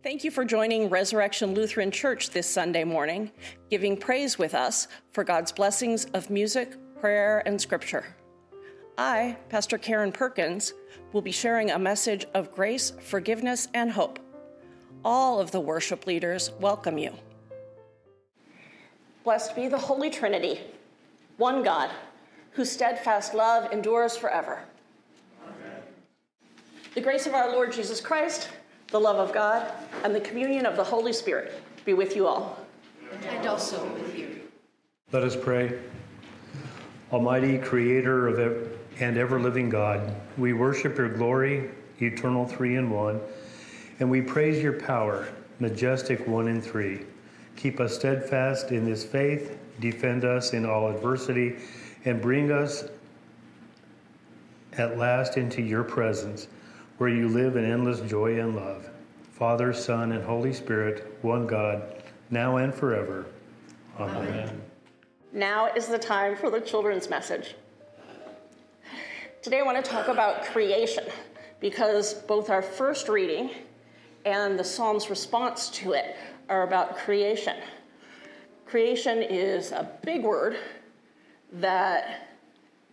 Thank you for joining Resurrection Lutheran Church this Sunday morning, giving praise with us for God's blessings of music, prayer, and scripture. I, Pastor Karen Perkins, will be sharing a message of grace, forgiveness, and hope. All of the worship leaders welcome you. Blessed be the Holy Trinity, one God, whose steadfast love endures forever. Amen. The grace of our Lord Jesus Christ the love of God, and the communion of the Holy Spirit be with you all. And also with you. Let us pray. Almighty Creator of ev- and ever living God, we worship your glory, eternal three in one, and we praise your power, majestic one in three. Keep us steadfast in this faith, defend us in all adversity, and bring us at last into your presence where you live in endless joy and love. Father, Son, and Holy Spirit, one God, now and forever. Amen. Amen. Now is the time for the children's message. Today I want to talk about creation because both our first reading and the Psalm's response to it are about creation. Creation is a big word that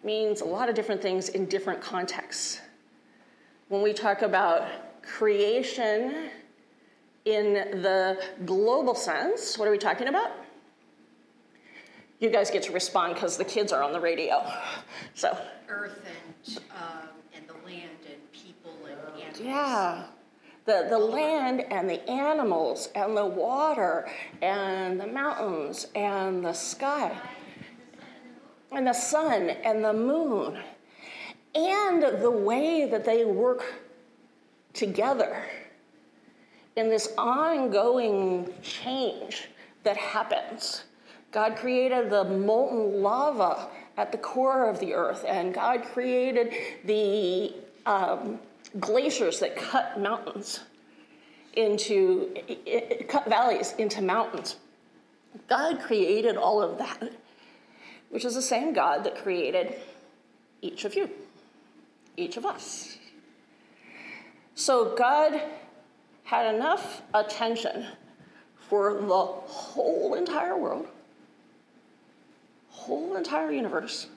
means a lot of different things in different contexts. When we talk about creation in the global sense, what are we talking about? You guys get to respond because the kids are on the radio. So earth and um, and the land and people and animals. Yeah. The, the land and the animals and the water and the mountains and the sky and the sun and the moon and the way that they work together in this ongoing change that happens. God created the molten lava at the core of the earth, and God created the um, glaciers that cut mountains into, it, it cut valleys into mountains. God created all of that, which is the same God that created each of you each of us. So God had enough attention for the whole entire world, whole entire universe,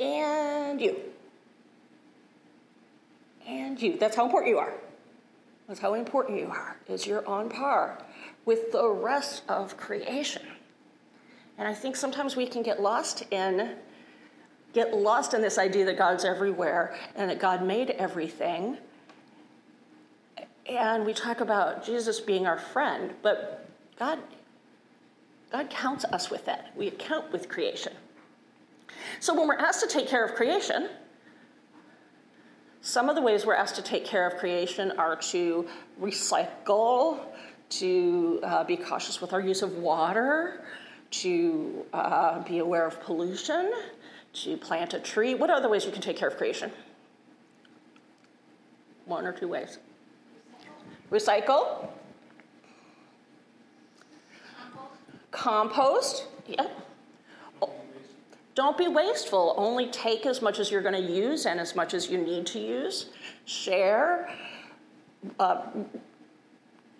and you. And you. That's how important you are. That's how important you are, is you're on par with the rest of creation. And I think sometimes we can get lost in get lost in this idea that God's everywhere and that God made everything. And we talk about Jesus being our friend, but God, God counts us with that. We account with creation. So when we're asked to take care of creation, some of the ways we're asked to take care of creation are to recycle, to uh, be cautious with our use of water, to uh, be aware of pollution, to plant a tree. What other ways you can take care of creation? One or two ways. Recycle. Compost. Yep. Don't be wasteful. Only take as much as you're going to use and as much as you need to use. Share. Uh,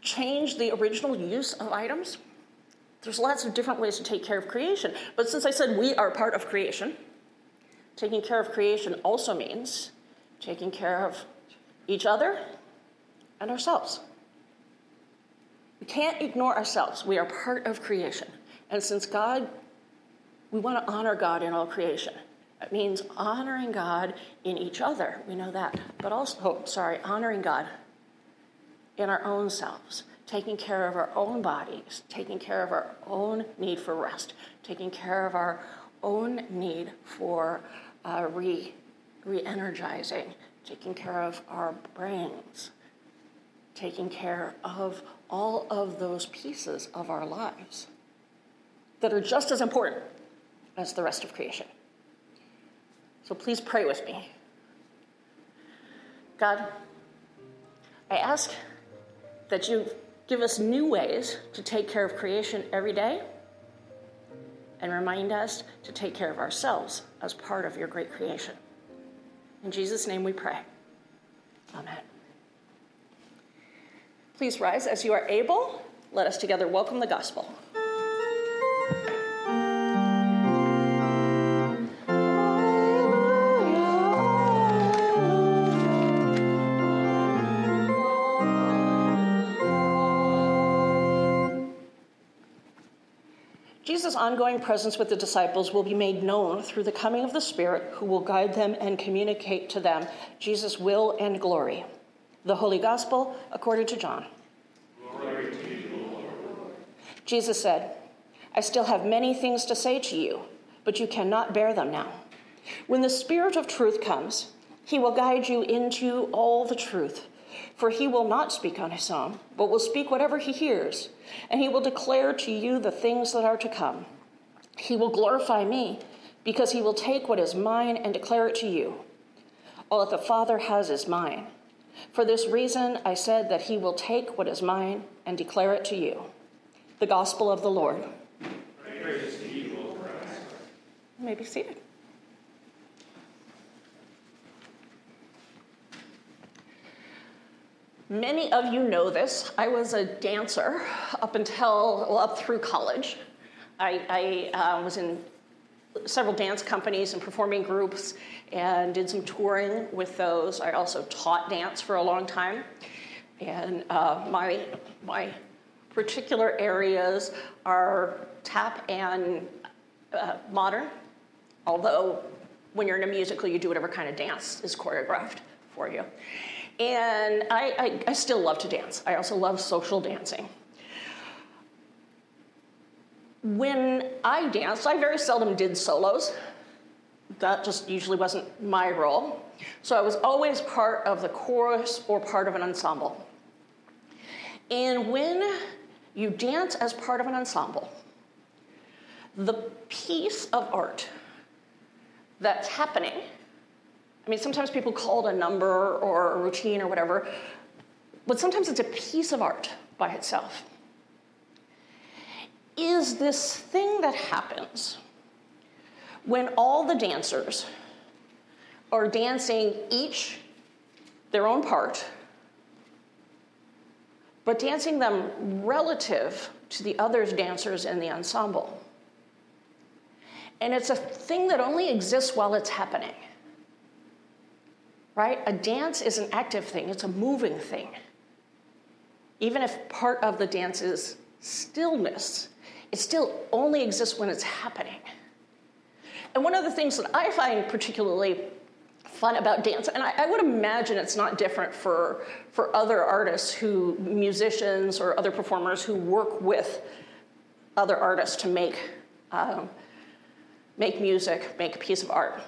change the original use of items. There's lots of different ways to take care of creation. But since I said we are part of creation, Taking care of creation also means taking care of each other and ourselves. We can't ignore ourselves. We are part of creation. And since God, we want to honor God in all creation. That means honoring God in each other. We know that. But also, oh, sorry, honoring God in our own selves, taking care of our own bodies, taking care of our own need for rest, taking care of our own need for uh, re re-energizing, taking care of our brains, taking care of all of those pieces of our lives that are just as important as the rest of creation. So please pray with me. God, I ask that you give us new ways to take care of creation every day and remind us to take care of ourselves as part of your great creation. In Jesus' name we pray. Amen. Please rise as you are able. Let us together welcome the gospel. Ongoing presence with the disciples will be made known through the coming of the Spirit, who will guide them and communicate to them Jesus' will and glory. The Holy Gospel according to John. To you, Jesus said, I still have many things to say to you, but you cannot bear them now. When the Spirit of truth comes, he will guide you into all the truth. For he will not speak on his own, but will speak whatever he hears, and he will declare to you the things that are to come. He will glorify me, because he will take what is mine and declare it to you. All that the Father has is mine. For this reason, I said that he will take what is mine and declare it to you. The Gospel of the Lord. Praise you, Christ. You may be seated. Many of you know this. I was a dancer up until, well, up through college. I, I uh, was in several dance companies and performing groups and did some touring with those. I also taught dance for a long time. And uh, my, my particular areas are tap and uh, modern, although when you're in a musical, you do whatever kind of dance is choreographed for you. And I, I, I still love to dance. I also love social dancing. When I danced, I very seldom did solos. That just usually wasn't my role. So I was always part of the chorus or part of an ensemble. And when you dance as part of an ensemble, the piece of art that's happening I mean, sometimes people call it a number or a routine or whatever, but sometimes it's a piece of art by itself. Is this thing that happens when all the dancers are dancing each their own part, but dancing them relative to the other dancers in the ensemble. And it's a thing that only exists while it's happening right? A dance is an active thing, it's a moving thing. Even if part of the dance is stillness, it still only exists when it's happening. And one of the things that I find particularly fun about dance, and I, I, would imagine it's not different for, for other artists who, musicians or other performers who work with other artists to make, um, make music, make a piece of art,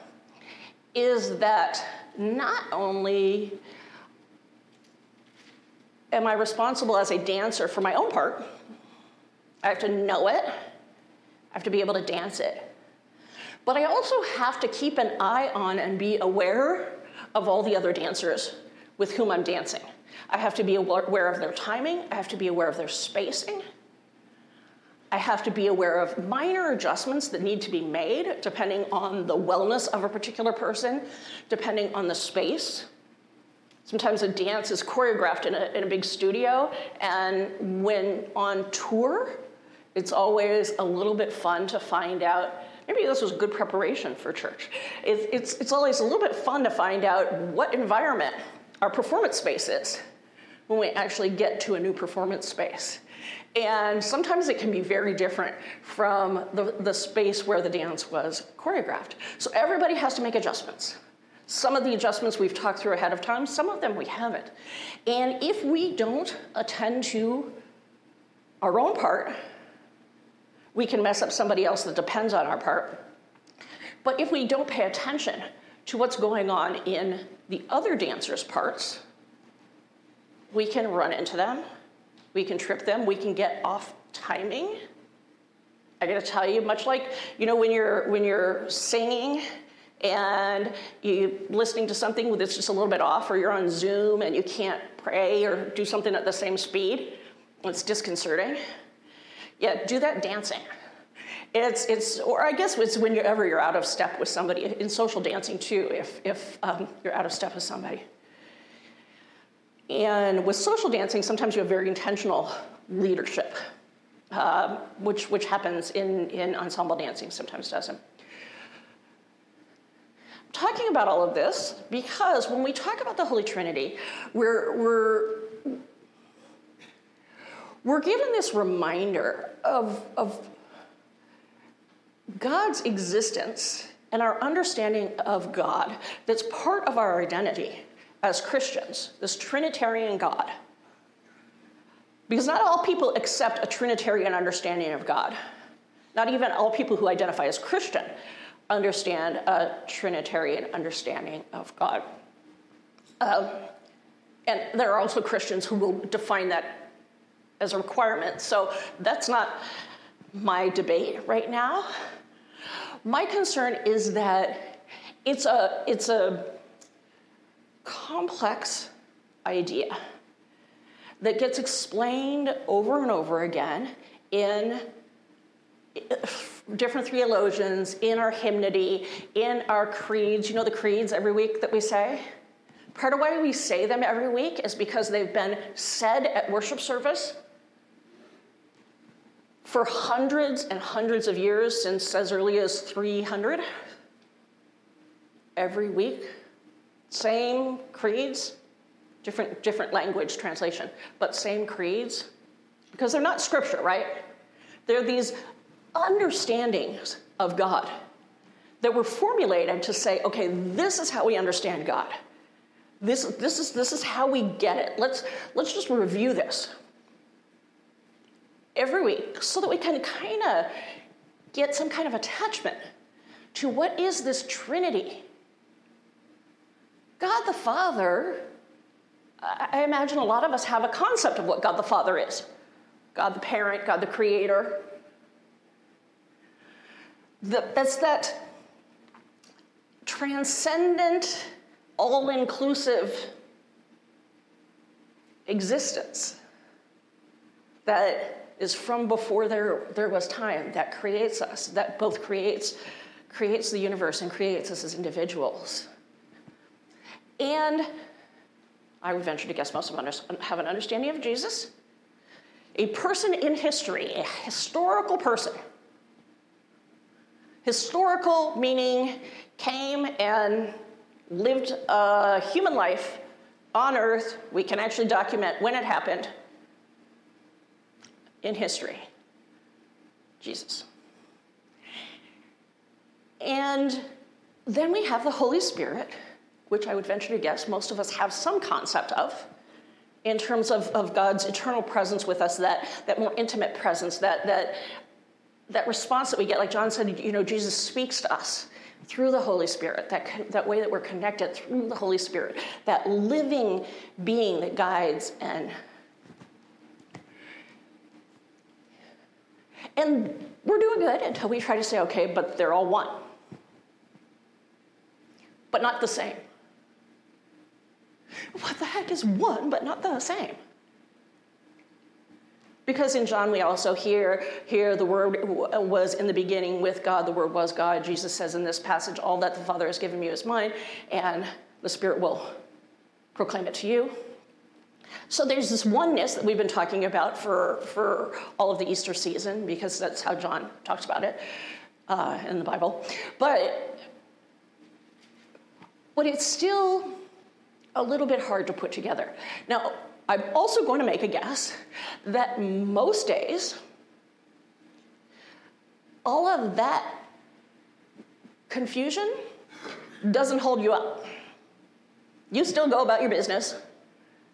is that not only am I responsible as a dancer for my own part, I have to know it, I have to be able to dance it. But I also have to keep an eye on and be aware of all the other dancers with whom I'm dancing. I have to be aware of their timing, I have to be aware of their spacing. I have to be aware of minor adjustments that need to be made depending on the wellness of a particular person, depending on the space. Sometimes a dance is choreographed in a, in a big studio, and when on tour, it's always a little bit fun to find out maybe this was good preparation for church. It, it's, it's always a little bit fun to find out what environment our performance space is when we actually get to a new performance space. And sometimes it can be very different from the, the space where the dance was choreographed. So everybody has to make adjustments. Some of the adjustments we've talked through ahead of time, some of them we haven't. And if we don't attend to our own part, we can mess up somebody else that depends on our part. But if we don't pay attention to what's going on in the other dancers' parts, we can run into them we can trip them, we can get off timing. I gotta tell you, much like, you know, when you're when you're singing and you're listening to something that's just a little bit off, or you're on Zoom and you can't pray or do something at the same speed, it's disconcerting. Yeah, do that dancing. It's, it's, or I guess it's whenever you're out of step with somebody, in social dancing too, if, if um, you're out of step with somebody And with social dancing, sometimes you have very intentional leadership, uh, which, which happens in, in ensemble dancing, sometimes doesn't. I'm talking about all of this because when we talk about the Holy Trinity, we're, we're, we're given this reminder of, of God's existence and our understanding of God that's part of our identity as Christians, this Trinitarian God. Because not all people accept a Trinitarian understanding of God. Not even all people who identify as Christian understand a Trinitarian understanding of God. Um, and there are also Christians who will define that as a requirement. So that's not my debate right now. My concern is that it's a, it's a complex idea that gets explained over and over again in different theologians, in our hymnody, in our creeds. You know the creeds every week that we say? Part of why we say them every week is because they've been said at worship service for hundreds and hundreds of years, since as early as 300, every week. Same creeds, different, different language translation, but same creeds. Because they're not scripture, right? They're these understandings of God that were formulated to say, okay, this is how we understand God. This, this, is, this is how we get it. Let's, let's just review this every week so that we can kind of get some kind of attachment to what is this Trinity. God the Father, I imagine a lot of us have a concept of what God the Father is God the parent, God the creator. That's that transcendent, all inclusive existence that is from before there, there was time that creates us, that both creates, creates the universe and creates us as individuals. And I would venture to guess most of us have an understanding of Jesus. A person in history, a historical person. Historical meaning came and lived a human life on earth. We can actually document when it happened in history Jesus. And then we have the Holy Spirit, which I would venture to guess most of us have some concept of in terms of, of God's eternal presence with us, that, that more intimate presence, that, that, that response that we get. Like John said, you know, Jesus speaks to us through the Holy Spirit, that, that way that we're connected through the Holy Spirit, that living being that guides and And we're doing good until we try to say, okay, but they're all one. But not the same. What the heck is one but not the same? Because in John we also hear, hear the word was in the beginning with God, the word was God. Jesus says in this passage, all that the Father has given me is mine, and the Spirit will proclaim it to you. So there's this oneness that we've been talking about for, for all of the Easter season, because that's how John talks about it uh, in the Bible. But, but it's still a little bit hard to put together. Now, I'm also going to make a guess that most days, all of that confusion doesn't hold you up. You still go about your business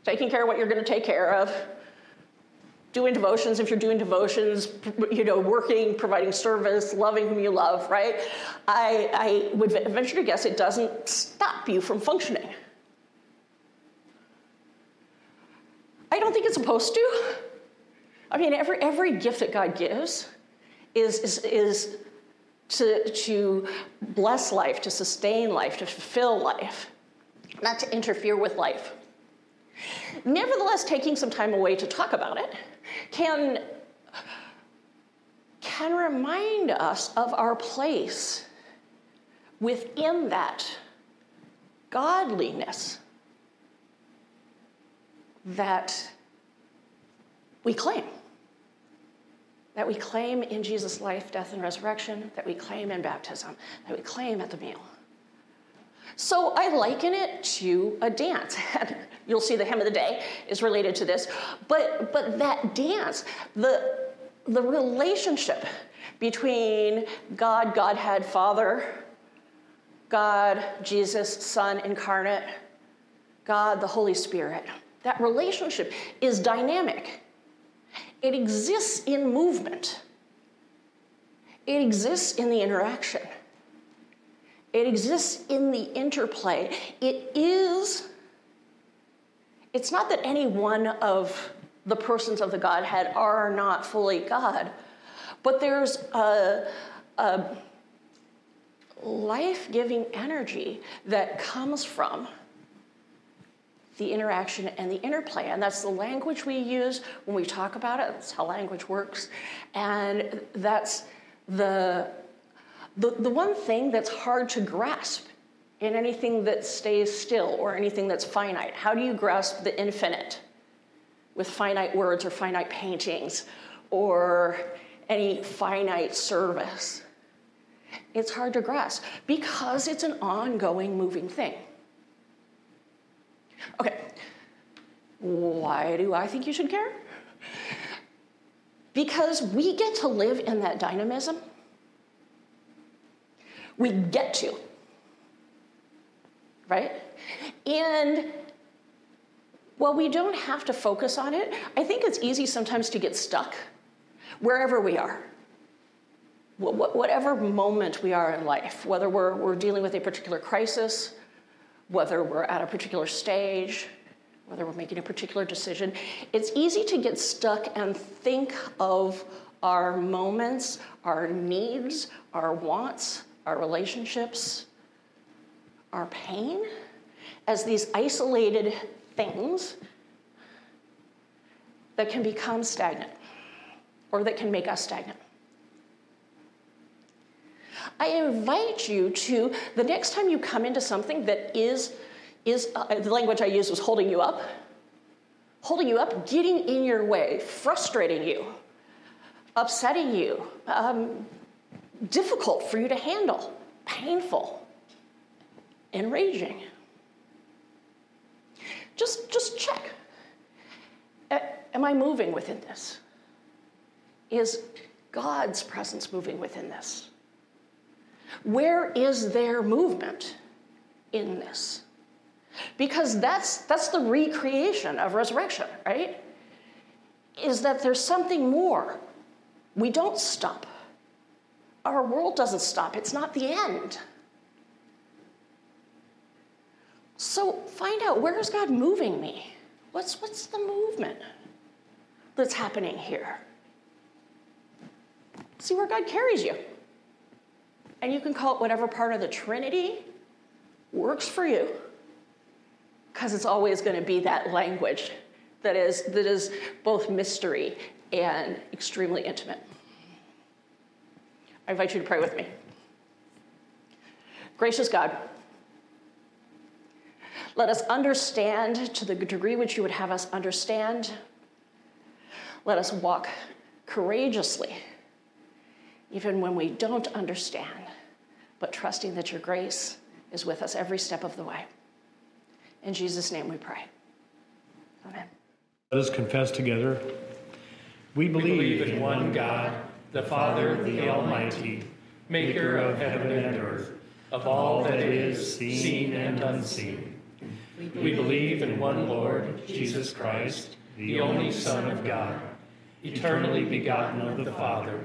taking care of what you're going to take care of, doing devotions if you're doing devotions, you know, working, providing service, loving whom you love, right? I, I would venture to guess it doesn't stop you from functioning. I don't think it's supposed to. I mean, every, every gift that God gives is, is, is to, to bless life, to sustain life, to fulfill life, not to interfere with life. Nevertheless, taking some time away to talk about it can, can remind us of our place within that godliness. that we claim. That we claim in Jesus' life, death, and resurrection, that we claim in baptism, that we claim at the meal. So I liken it to a dance. And you'll see the hymn of the day is related to this. But, but that dance, the, the relationship between God, Godhead, Father, God, Jesus, Son incarnate, God, the Holy Spirit, that relationship is dynamic. It exists in movement, it exists in the interaction. It exists in the interplay. It is, it's not that any one of the persons of the Godhead are not fully God, but there's a, a life giving energy that comes from the interaction and the interplay. And that's the language we use when we talk about it. That's how language works. And that's the the, the one thing that's hard to grasp in anything that stays still or anything that's finite, how do you grasp the infinite with finite words or finite paintings or any finite service? It's hard to grasp because it's an ongoing, moving thing. Okay, why do I think you should care? Because we get to live in that dynamism we get to. Right? And while we don't have to focus on it, I think it's easy sometimes to get stuck wherever we are. Whatever moment we are in life, whether we're, we're dealing with a particular crisis, whether we're at a particular stage, whether we're making a particular decision, it's easy to get stuck and think of our moments, our needs, our wants, our relationships, our pain, as these isolated things that can become stagnant or that can make us stagnant. I invite you to, the next time you come into something that is, is uh, the language I used was holding you up, holding you up, getting in your way, frustrating you, upsetting you, um, difficult for you to handle, painful, enraging. Just, just check. Am I moving within this? Is God's presence moving within this? Where is there movement in this? Because that's, that's the recreation of resurrection, right? Is that there's something more. We don't stop our world doesn't stop, it's not the end. So find out where is God moving me? What's, what's the movement that's happening here? See where God carries you. And you can call it whatever part of the Trinity works for you. Because it's always going to be that language that is, that is both mystery and extremely intimate. I invite you to pray with me. Gracious God, let us understand to the degree which you would have us understand. Let us walk courageously, even when we don't understand, but trusting that your grace is with us every step of the way. In Jesus' name we pray. Amen. Let us confess together. We believe, we believe in one God the Father, the Almighty, maker of heaven and earth, of all that is seen and unseen. We believe in one Lord, Jesus Christ, the only Son of God, eternally begotten of the Father,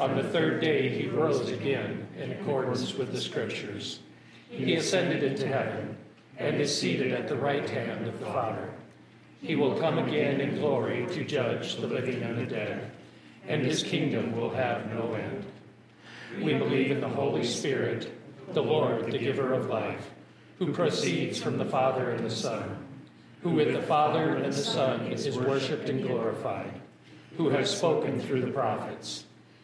On the third day, he rose again in accordance with the Scriptures. He ascended into heaven and is seated at the right hand of the Father. He will come again in glory to judge the living and the dead, and his kingdom will have no end. We believe in the Holy Spirit, the Lord, the giver of life, who proceeds from the Father and the Son, who with the Father and the Son is worshiped and glorified, who has spoken through the prophets.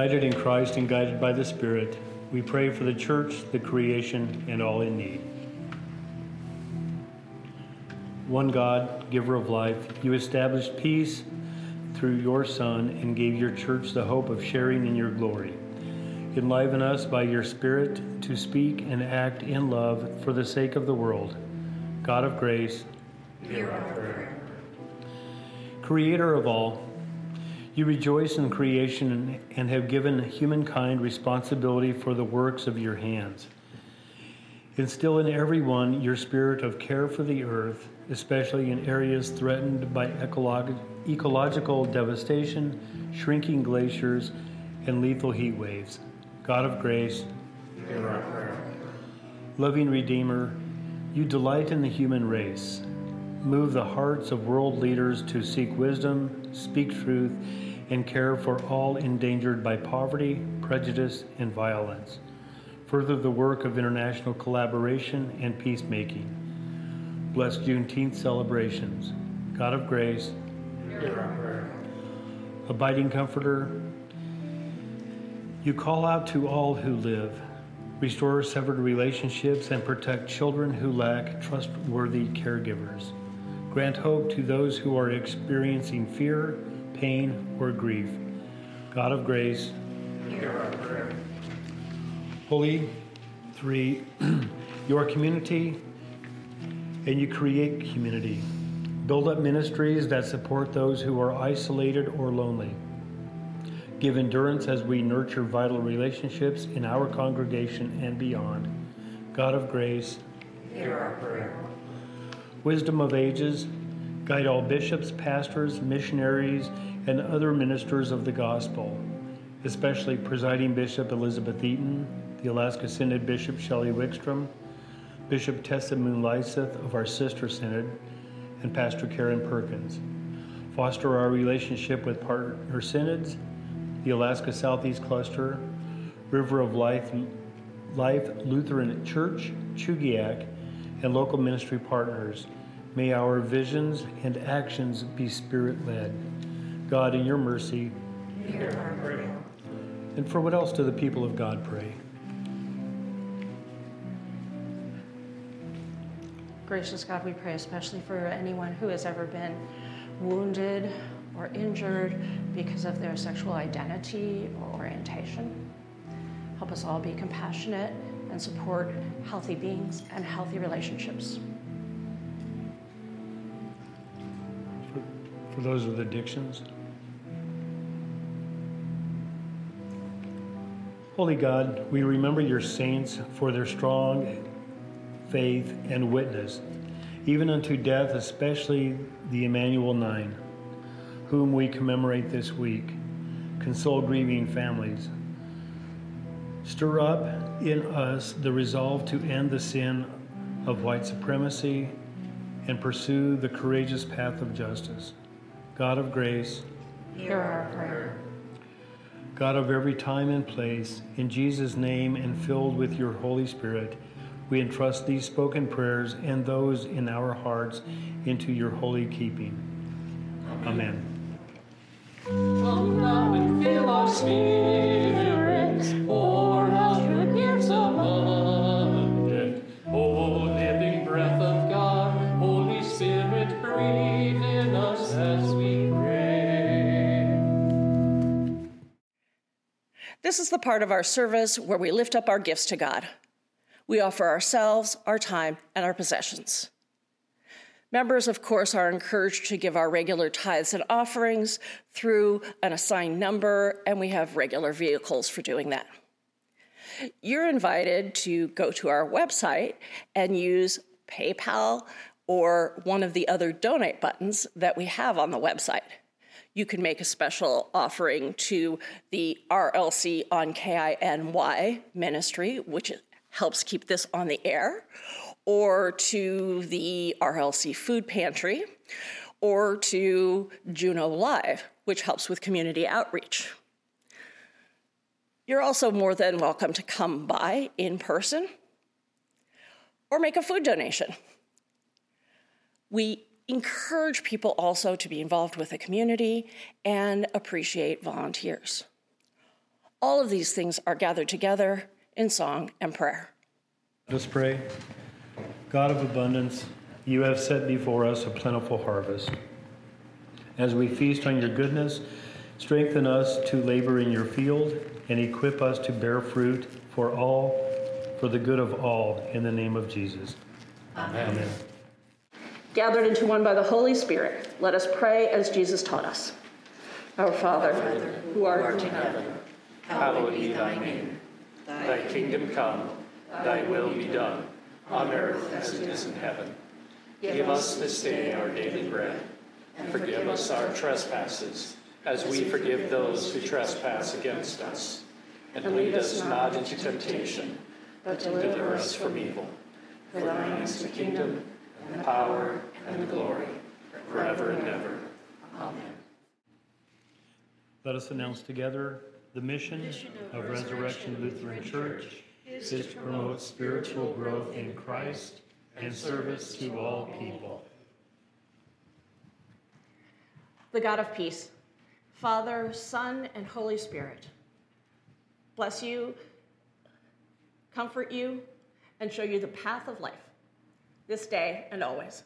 United in Christ and guided by the Spirit, we pray for the church, the creation, and all in need. One God, giver of life, you established peace through your Son and gave your church the hope of sharing in your glory. Enliven us by your Spirit to speak and act in love for the sake of the world. God of grace, hear our prayer. Creator of all, you rejoice in creation and have given humankind responsibility for the works of your hands. Instill in everyone your spirit of care for the earth, especially in areas threatened by ecolog- ecological devastation, shrinking glaciers, and lethal heat waves. God of grace, hear our prayer. Loving Redeemer, you delight in the human race. Move the hearts of world leaders to seek wisdom speak truth, and care for all endangered by poverty, prejudice, and violence. Further the work of international collaboration and peacemaking. Bless Juneteenth celebrations. God of grace. Abiding Comforter, you call out to all who live. Restore severed relationships and protect children who lack trustworthy caregivers. Grant hope to those who are experiencing fear, pain, or grief. God of grace, hear our prayer. Holy Three, your community and you create community. Build up ministries that support those who are isolated or lonely. Give endurance as we nurture vital relationships in our congregation and beyond. God of grace, hear our prayer wisdom of ages, guide all bishops, pastors, missionaries, and other ministers of the gospel, especially presiding Bishop Elizabeth Eaton, the Alaska Synod Bishop Shelley Wickstrom, Bishop Tessa Moon Lyseth of our sister synod, and Pastor Karen Perkins. Foster our relationship with partner synods, the Alaska Southeast Cluster, River of Life, Life Lutheran Church, Chugiak, and local ministry partners. May our visions and actions be spirit led. God, in your mercy, hear our prayer. And for what else do the people of God pray? Gracious God, we pray especially for anyone who has ever been wounded or injured because of their sexual identity or orientation. Help us all be compassionate and support healthy beings and healthy relationships. For, for those with addictions. Holy God, we remember your saints for their strong faith and witness, even unto death, especially the Emanuel Nine, whom we commemorate this week. Console grieving families. Stir up in us the resolve to end the sin of white supremacy and pursue the courageous path of justice. God of grace, hear our prayer. God of every time and place, in Jesus' name and filled with your Holy Spirit, we entrust these spoken prayers and those in our hearts into your holy keeping. Amen. Come now and fill our pour out This is the part of our service where we lift up our gifts to God. We offer ourselves, our time, and our possessions. Members, of course, are encouraged to give our regular tithes and offerings through an assigned number, and we have regular vehicles for doing that. You're invited to go to our website and use PayPal or one of the other donate buttons that we have on the website. You can make a special offering to the RLC on KINY ministry, which helps keep this on the air, or to the RLC Food Pantry, or to Juneau Live, which helps with community outreach. You're also more than welcome to come by in person or make a food donation. We encourage people also to be involved with the community and appreciate volunteers. All of these things are gathered together in song and prayer. Let us pray. God of abundance, you have set before us a plentiful harvest. As we feast on your goodness, strengthen us to labor in your field and equip us to bear fruit for all, for the good of all, in the name of Jesus. Amen. Amen. Gathered into one by the Holy Spirit, let us pray as Jesus taught us. Our Father, who art in heaven, hallowed be thy name. Thy kingdom come, thy will be done, on earth as it is in heaven. Give us this day our daily bread, and forgive us our trespasses, as we forgive those who trespass against us. And lead us not into temptation, but deliver us from evil. For thine is the kingdom, the power, and the glory, forever and ever. Amen. Let us announce together the mission of Resurrection Lutheran Church is to promote spiritual growth in Christ and service to all people. The God of peace, Father, Son, and Holy Spirit, bless you, comfort you, and show you the path of life this day and always.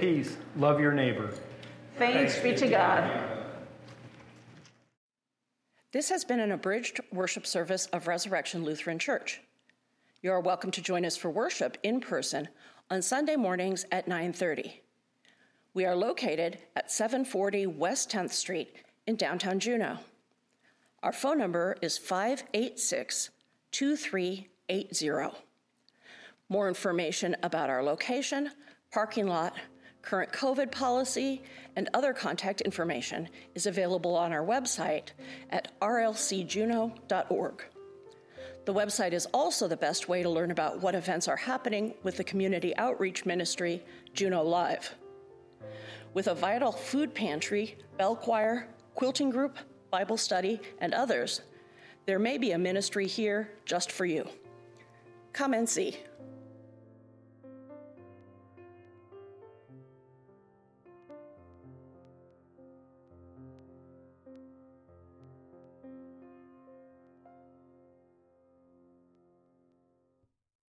Peace. Love your neighbor. Thanks, Thanks be to God. This has been an abridged worship service of Resurrection Lutheran Church. You are welcome to join us for worship in person on Sunday mornings at 9:30. We are located at 740 West 10th Street in downtown Juneau. Our phone number is 586 2380. More information about our location, parking lot, current COVID policy, and other contact information is available on our website at rlcjuneau.org. The website is also the best way to learn about what events are happening with the community outreach ministry, Juneau Live. With a vital food pantry, bell choir, quilting group, Bible study, and others, there may be a ministry here just for you. Come and see.